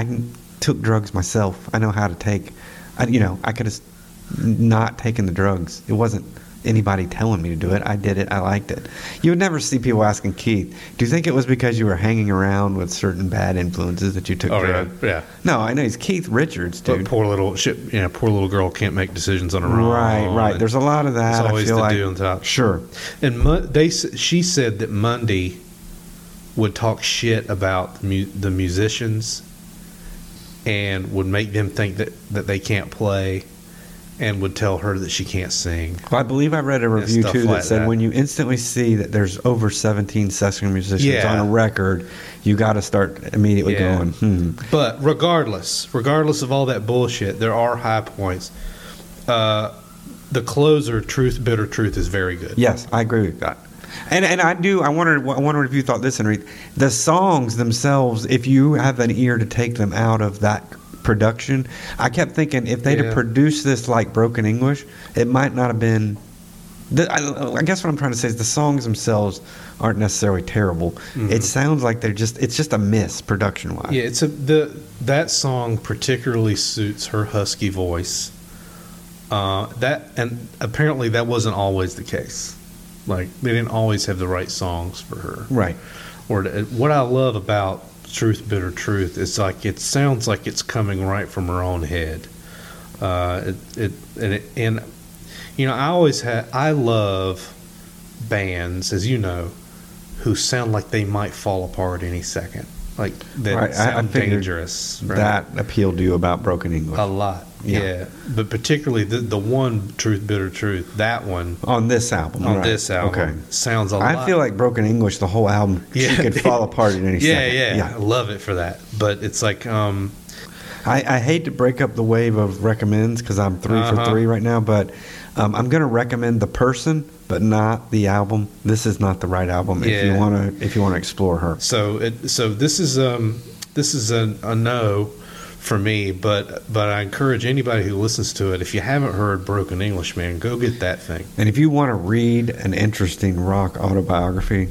I took drugs myself. I know how to take. I, you know, I could have not taken the drugs. It wasn't anybody telling me to do it. I did it. I liked it. You would never see people asking Keith, "Do you think it was because you were hanging around with certain bad influences that you took Oh yeah, drugs?" yeah. No, I know he's Keith Richards, But dude. poor little shit, yeah, poor little girl can't make decisions on her own. Right, right. and- There's a lot of that. There's I always feel the like, on top. Sure. And Mon- they, she said that Mundy would talk shit about mu- the musicians and would make them think that, that they can't play and would tell her that she can't sing. Well, I believe I read a review too that like said that. when you instantly see that there's over 17 session musicians Yeah. on a record, you got to start immediately Yeah. going, hmm. But regardless, regardless of all that bullshit, there are high points. Uh, the closer, "Truth, Bitter Truth," is very good. Yes, I agree with that. And and I do. I wondered. I wondered if you thought this, Henry. The songs themselves, if you have an ear to take them out of that production, I kept thinking if they'd Yeah. have produced this like Broken English, it might not have been. The, I, I guess what I'm trying to say is the songs themselves aren't necessarily terrible. It sounds like they're just. It's just a miss production wise. Yeah, it's a the that song particularly suits her husky voice. Uh, that and apparently that wasn't always the case. Like they didn't always have the right songs for her. Right. Or to, what I love about "Truth, Bitter Truth," it's like it sounds like it's coming right from her own head. Uh, it, it and it, and you know, I always had I love bands, as you know, who sound like they might fall apart any second, like that Right, I- I sound dangerous. right? That appealed to you about broken English. a lot, Yeah. yeah. But particularly the the one "Truth, Bitter Truth," that one on this album. on right. this album Okay. sounds a lot. I feel like broken English, the whole album, she Yeah. could fall *laughs* apart at any yeah, second. yeah, yeah, I love it for that. But it's like, um, I, I hate to break up the wave of recommends because I'm 3 for Uh-huh. three right now, but um, I'm going to recommend the person, but not the album. This is not the right album if you want to if you want to explore her. so it, so this is um, this is a, a no for me. But but I encourage anybody who listens to it. If you haven't heard Broken English, man, go get that thing. And if you want to read an interesting rock autobiography,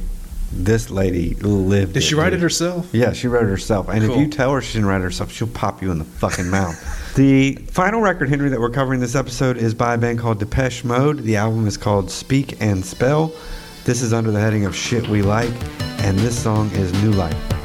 this lady lived. Did she write it herself? Yeah, she wrote it herself. And if you tell her she didn't write it herself, she'll pop you in the fucking mouth. *laughs* The final record, Henry, that we're covering this episode is by a band called Depeche Mode. The album is called Speak and Spell. This is under the heading of Shit We Like, and this song is New Life.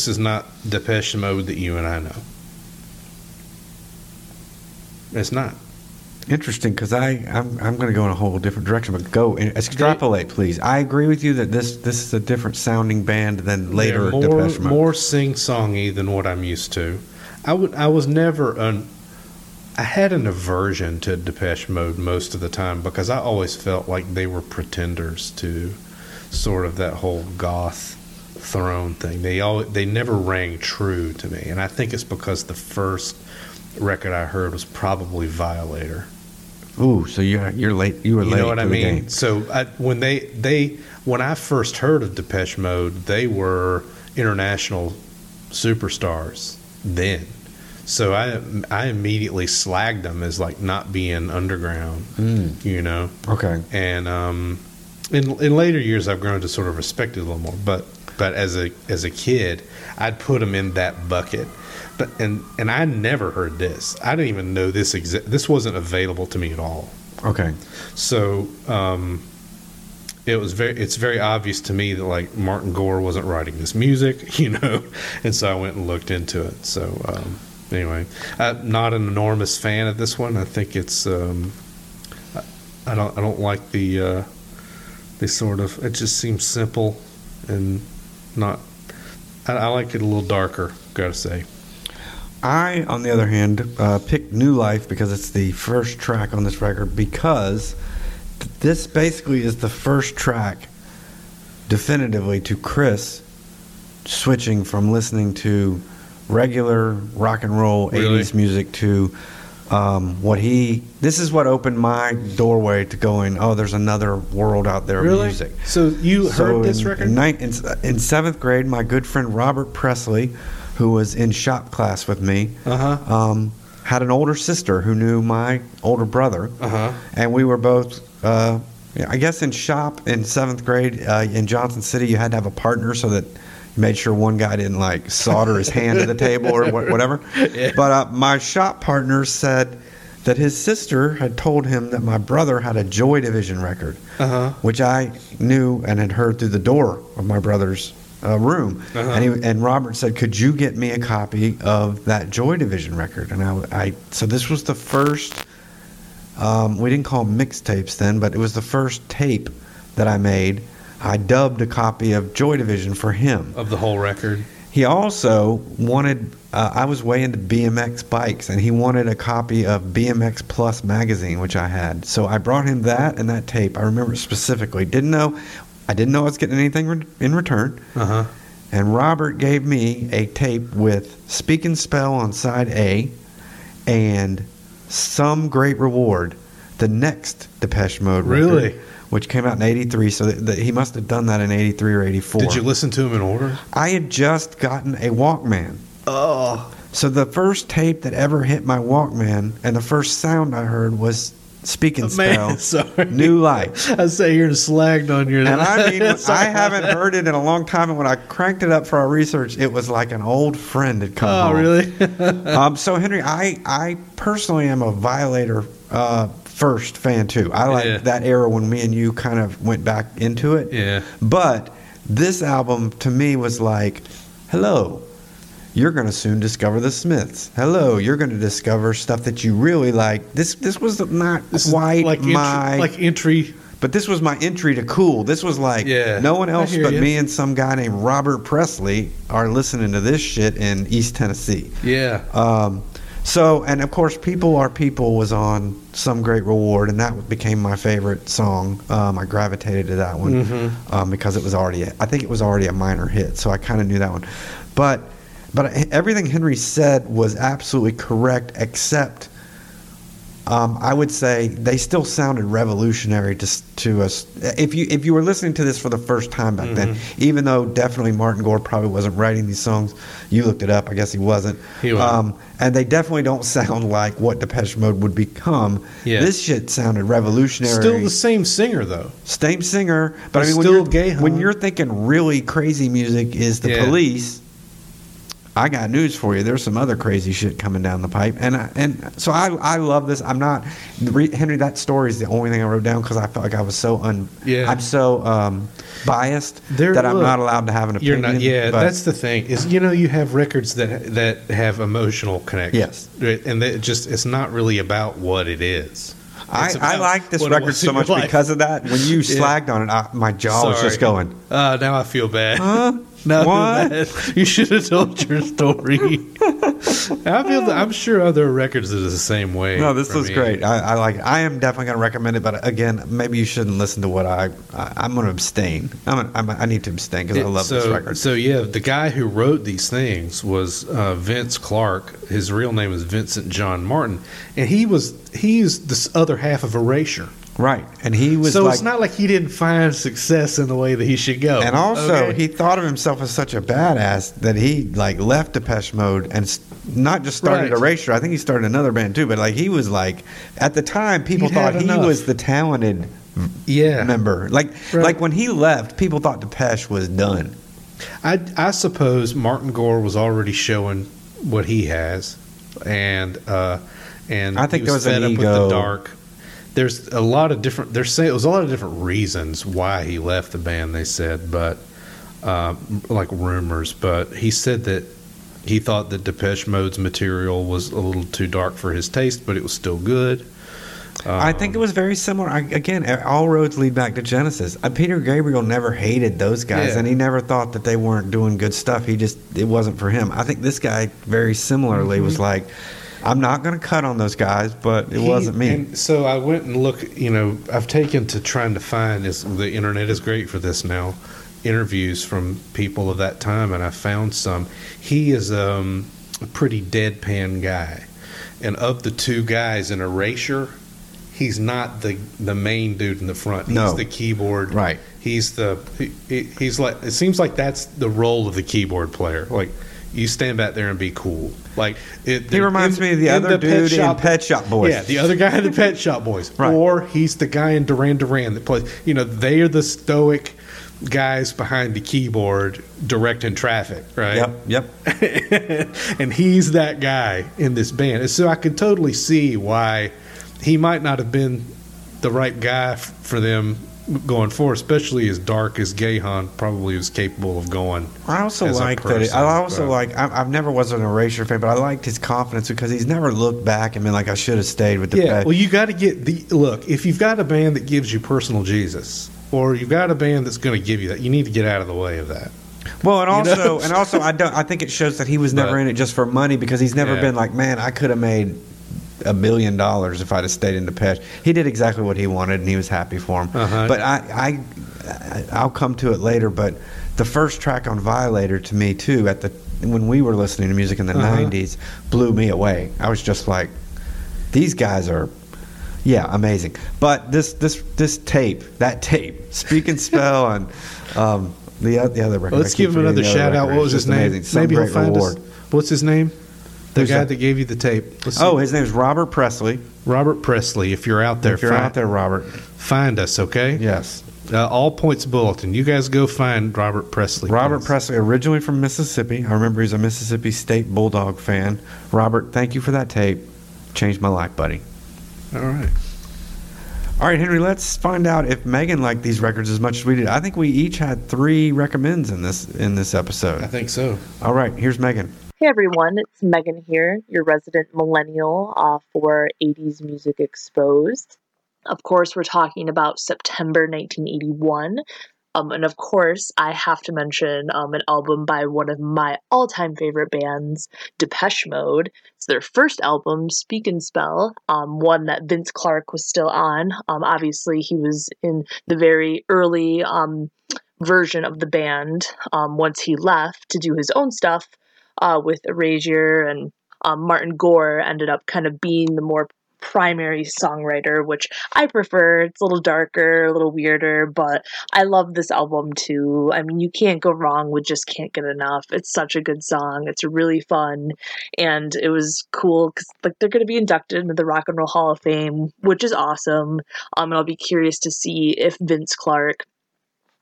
This is not Depeche Mode that you and I know. It's not. Interesting, because I I'm, I'm going to go in a whole different direction. But go and extrapolate, please. I agree with you that this this is a different sounding band than later more, Depeche Mode. more sing-songy than what I'm used to. I would. I was never an. I had an aversion to Depeche Mode most of the time because I always felt like they were pretenders to sort of that whole goth throne thing. They all they never rang true to me, and I think it's because the first record I heard was probably Violator. Ooh, so you're you're late. You were You late. You know what I mean? So I, when they they when I first heard of Depeche Mode, they were international superstars then. So I I immediately slagged them as like not being underground, Mm, you know. okay. And um, in in later years, I've grown to sort of respect it a little more. But but as a as a kid, I'd put them in that bucket. But and and I never heard this. I didn't even know this exi- This wasn't available to me at all. Okay. So um, it was very. It's very obvious to me that like Martin Gore wasn't writing this music, *laughs* you know, and so I went and looked into it. So um, anyway, I'm not an enormous fan of this one. I think it's. Um, I, don't. I don't like the. Uh, the sort of. It just seems simple, and not. I, I like it a little darker. Got to say. I, on the other hand, uh, picked New Life because it's the first track on this record. Because th- this basically is the first track, definitively, to Chris switching from listening to regular rock and roll Really? 80s music to um, what he. This is what opened my doorway to going. Oh, there's another world out there of music. So you heard So this record? In, ninth, in, in seventh grade, my good friend Robert Presley, who was in shop class with me, Uh huh. um, had an older sister who knew my older brother, Uh huh. and we were both. Uh, I guess in shop in seventh grade uh, in Johnson City, you had to have a partner so that made sure one guy didn't like solder his hand to the table or whatever. *laughs* Yeah. But uh, my shop partner said that his sister had told him that my brother had a Joy Division record Uh huh. which I knew and had heard through the door of my brother's uh, room. Uh-huh. And, he, and Robert said, "Could you get me a copy of that Joy Division record?" And I, I so this was the first. Um, we didn't call mixtapes then, but it was the first tape that I made. I dubbed a copy of Joy Division for him, Of the whole record. he also wanted. Uh, I was way into BMX bikes, and he wanted a copy of BMX Plus magazine, which I had. So I brought him that and that tape. I remember specifically. Didn't know. I didn't know I was getting anything re- in return. Uh huh. And Robert gave me a tape with Speak and Spell on side A and Some Great Reward, the next Depeche Mode record, Really? Which came out in 83. So that, that he must have done that in 83 or 84. Did you listen to him in order? I had just gotten a Walkman. Oh, So the first tape that ever hit my Walkman and the first sound I heard was speaking and Spell, *laughs* sorry. New Life. I say you're slagged on your. And I mean, *laughs* I haven't heard it in a long time. And when I cranked it up for our research, it was like an old friend had come Oh, home. really? *laughs* um, so Henry, I I personally am a Violator uh, first fan too. I like Yeah. that era when me and you kind of went back into it. yeah. But this album to me was like, hello. You're going to soon discover the Smiths. Hello, you're going to discover stuff that you really like. This this was not This quite like entry, my like entry. but this was my entry to cool. This was like Yeah, no one else but ya. me and some guy named Robert Presley are listening to this shit in East Tennessee. Yeah. Um, so, and of course, People Are People was on Some Great Reward, and that became my favorite song. Um, I gravitated to that one Mm-hmm. um, because it was already, a, I think it was already a minor hit, so I kind of knew that one. But, but everything Henry said was absolutely correct, except um, I would say they still sounded revolutionary to to us. If you if you were listening to this for the first time back then, Mm-hmm. even though definitely Martin Gore probably wasn't writing these songs, you looked it up. I guess he wasn't. He wasn't. Um, and they definitely don't *laughs* sound like what Depeche Mode would become. Yeah. This shit sounded revolutionary. Still the same singer though. same singer, but I mean, when Still you're, gay, when you're thinking really crazy music is the Yeah. police. I got news for you. There's some other crazy shit coming down the pipe, and I, and so I I love this. I'm not Henry. That story is the only thing I wrote down because I felt like I was so un. Yeah. I'm so um, biased There- that I'm look, not allowed to have an You're opinion. not. Yeah, but- that's the thing. Is you know you have records that that have emotional connection. Yes. Right, and it just it's not really about what it is. I, I like this record so much life. because of that. When you *laughs* Yeah. slagged on it, I, my jaw was just going. Uh, now I feel bad. Huh? *laughs* No, What? *laughs* you should have told your story. I feel that I'm sure other records are the same way. No, this was me. great. I, I like. I am definitely going to recommend it, but again, maybe you shouldn't listen to what I. I I'm going to abstain. I'm, I'm. I need to abstain because I love so, this record. So yeah, the guy who wrote these things was uh, Vince Clarke. His real name is Vincent John Martin, and he was he's this other half of Erasure. Right, and he was so like. it's not like he didn't find success in the way that he should go. and also, okay? he thought of himself as such a badass that he like left Depeche Mode and not just started Right. Erasure. I think he started another band too. But like he was like at the time, people He'd thought he enough. was the talented yeah. member. Like Right. like when he left, people thought Depeche was done. I I suppose Martin Gore was already showing what he has, and uh, and I think he there was fed an up with ego. the dark. There's a lot of different. There's was a lot of different reasons why he left the band. They said, but um, like rumors. But he said that he thought that Depeche Mode's material was a little too dark for his taste, but it was still good. I think it was very similar. I, again, all roads lead back to Genesis. Uh, Peter Gabriel never hated those guys, Yeah. and he never thought that they weren't doing good stuff. He just it wasn't for him. I think this guy very similarly was like, I'm not going to cut on those guys, but it He- wasn't me. And so I went and look. You know, I've taken to trying to find. Is the internet is great for this now? Interviews from people of that time, and I found some. He is um, a pretty deadpan guy, and of the two guys in Erasure, he's not the the main dude in the front. He's No. the keyboard. Right. He's the he, he- he's like it seems like that's the role of the keyboard player. Like you stand back there and be cool. Like it, He reminds me of the other dude in Pet Shop Boys. Yeah, the other guy in the Pet Shop Boys. *laughs* Right. Or he's the guy in Duran Duran that plays. You know, they are the stoic guys behind the keyboard directing traffic, right? Yep, yep. *laughs* and he's that guy in this band. And so I can totally see why he might not have been the right guy f- for them going forward, especially as dark as Gahan probably was capable of going. I also like that. It, I also but- like. I, I've never was an Erasure fan, but I liked his confidence because he's never looked back and been like, "I should have stayed with the." Yeah, well, you got to get the look. If you've got a band that gives you personal Jesus, or you've got a band that's going to give you that, you need to get out of the way of that. Well, and You also, know? and also, I *laughs* don't. I think it shows that he was never But- in it just for money because he's never Yeah. been like, man, I could have made a billion dollars if I'd have stayed in the Depeche. He did exactly what he wanted, and he was happy for him. Uh-huh. But I, I, I'll come to it later. But the first track on Violator to me too, at the when we were listening to music in the Uh-huh. '90s, blew me away. I was just like, these guys are. Yeah, amazing. But this this this tape, that tape, Speak and Spell, and um, the the other record. Let's I keep give him another shout out. What was his name? Maybe he'll find reward. us. What's his name? The Who's guy that? that gave you the tape. Let's Oh, see. his name's Robert Presley. Robert Presley. If you're out there, if you're find, out there, Robert. find us, okay? Yes. Uh, All Points Bulletin. You guys go find Robert Presley. Robert please. Presley, originally from Mississippi. I remember he's a Mississippi State Bulldog fan. Robert, thank you for that tape. Changed my life, buddy. All right. All right, Henry, let's find out if Megan liked these records as much as we did. I think we each had three recommends in this in this episode. I think so. All right, here's Megan. Hey everyone, it's Megan here, your resident millennial uh, for 80s Music Exposed. Of course, we're talking about September 1981. Um, and of course, I have to mention um, an album by one of my all time favorite bands, Depeche Mode. It's their first album, Speak and Spell, um, one that Vince Clarke was still on. Um, obviously, he was in the very early um, version of the band um, once he left to do his own stuff uh, with Erasure and um, Martin Gore ended up kind of being the more primary songwriter, which I prefer. It's a little darker, a little weirder, but I love this album too. I mean, you can't go wrong with Just Can't Get Enough. It's such a good song. It's really fun. And it was cool because like they're going to be inducted into the Rock and Roll Hall of Fame, which is awesome. Um, and I'll be curious to see if Vince Clarke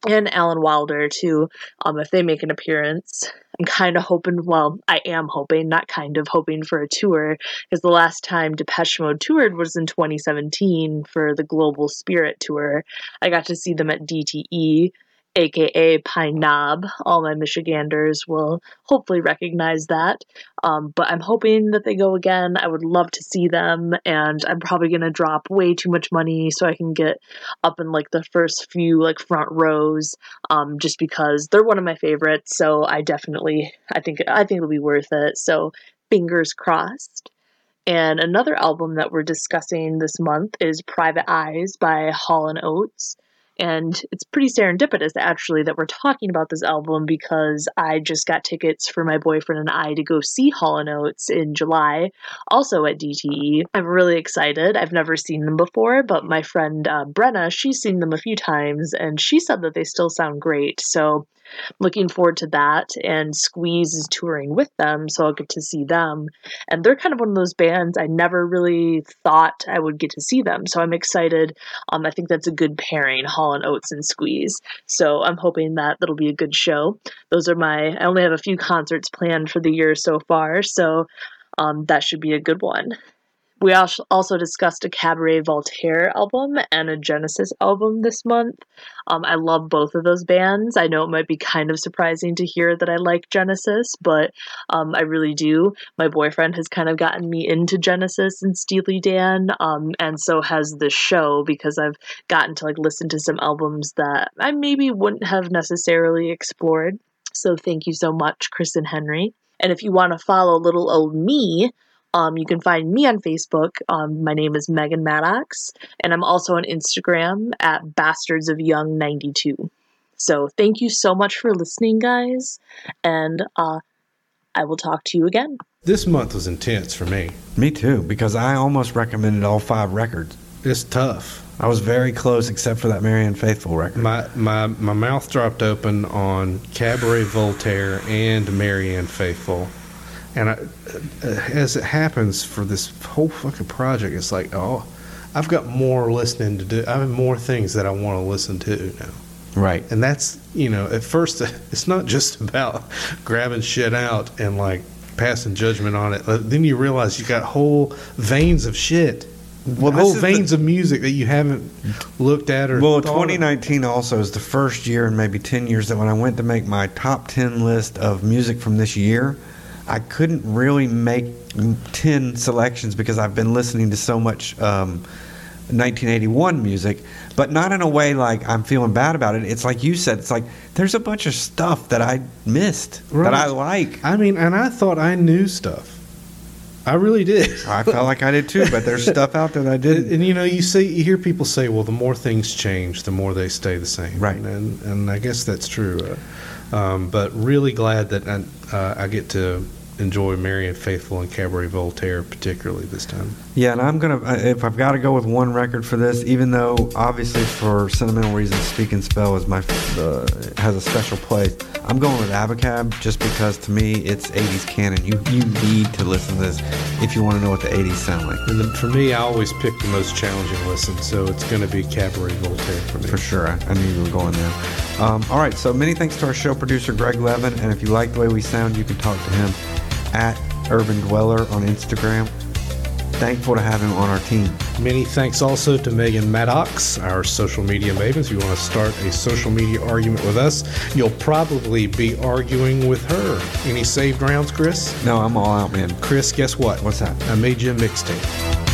and Alan Wilder too, um, if they make an appearance. I'm kind of hoping, well, I am hoping, not kind of hoping for a tour, because the last time Depeche Mode toured was in 2017 for the Global Spirit Tour. I got to see them at DTE, aka Pine Knob. All my Michiganders will hopefully recognize that. Um, but I'm hoping that they go again. I would love to see them, and I'm probably to drop way too much money so I can get up in like the first few like front rows um, just because they're one of my favorites. So I definitely, I think, I think it'll be worth it. So fingers crossed. And another album that we're discussing this month is Private Eyes by Hall and Oates. And it's pretty serendipitous actually that we're talking about this album because I just got tickets for my boyfriend and I to go see Hall Oates in July, also at DTE. I'm really excited. I've never seen them before, but my friend uh, Brenna, she's seen them a few times and she said that they still sound great. So looking forward to that. And Squeeze is touring with them, so I'll get to see them. And they're kind of one of those bands I never really thought I would get to see them. So I'm excited. Um, I think that's a good pairing, Hall and Oates and Squeeze. So I'm hoping that that'll be a good show. Those are my. I only have a few concerts planned for the year so far, so um, that should be a good one. We als- also discussed a Cabaret Voltaire album and a Genesis album this month. Um, I love both of those bands. I know it might be kind of surprising to hear that I like Genesis, but um, I really do. My boyfriend has kind of gotten me into Genesis and Steely Dan, um, and so has this show because I've gotten to like listen to some albums that I maybe wouldn't have necessarily explored. So thank you so much, Chris and Henry. And if you want to follow little old me, um, you can find me on Facebook. Um, my name is Megan Maddox, and I'm also on Instagram at Bastards of Young 92. So thank you so much for listening, guys, and uh, I will talk to you again. This month was intense for me. Me too, because I almost recommended all five records. It's tough. I was very close, except for that Marianne Faithfull record. My my my mouth dropped open on Cabaret Voltaire and Marianne Faithfull, and I, as it happens for this whole fucking project, it's like oh, I've got more listening to do. I have more things that I want to listen to now. right. And that's, you know, at first, *laughs* it's not just about grabbing shit out and like passing judgment on it. Then you realize you got whole veins of shit. Well, whole is the- veins of music that you haven't looked at or Well, thought of. 2019 also is the first year in maybe 10 years that when I went to make my top 10 list of music from this year, I couldn't really make 10 selections because I've been listening to so much um, 1981 music, but not in a way like I'm feeling bad about it. It's like you said. It's like there's a bunch of stuff that I missed that I like. I mean, and I thought I knew stuff. I really did. *laughs* I felt like I did too, but there's stuff out there that I didn't. and, you know, you see, you hear people say, "Well, the more things change, the more they stay the same." Right. And and I guess that's true. Uh, um, but really glad that I, uh, I get to enjoy Marian Faithfull and Cabaret Voltaire, particularly this time. Yeah, and I'm gonna if I've got to go with one record for this, even though obviously for sentimental reasons, Speak and Spell is my uh, has a special place. I'm going with Abacab just because to me it's 80s canon. You you need to listen to this if you want to know what the 80s sound like. And then for me, I always pick the most challenging listen, so it's going to be Cabaret Voltaire for me. For sure, I, I knew you were going there. Um, all right, so many thanks to our show producer Greg Levin, and if you like the way we sound, you can talk to him at Urban Dweller on Instagram. Thankful to have him on our team. Many thanks also to Megan Maddox, our social media maven. If you want to start a social media argument with us, you'll probably be arguing with her. Any saved rounds, Chris? No, I'm all out, man. Chris, guess what? What's that? I made you a mixtape.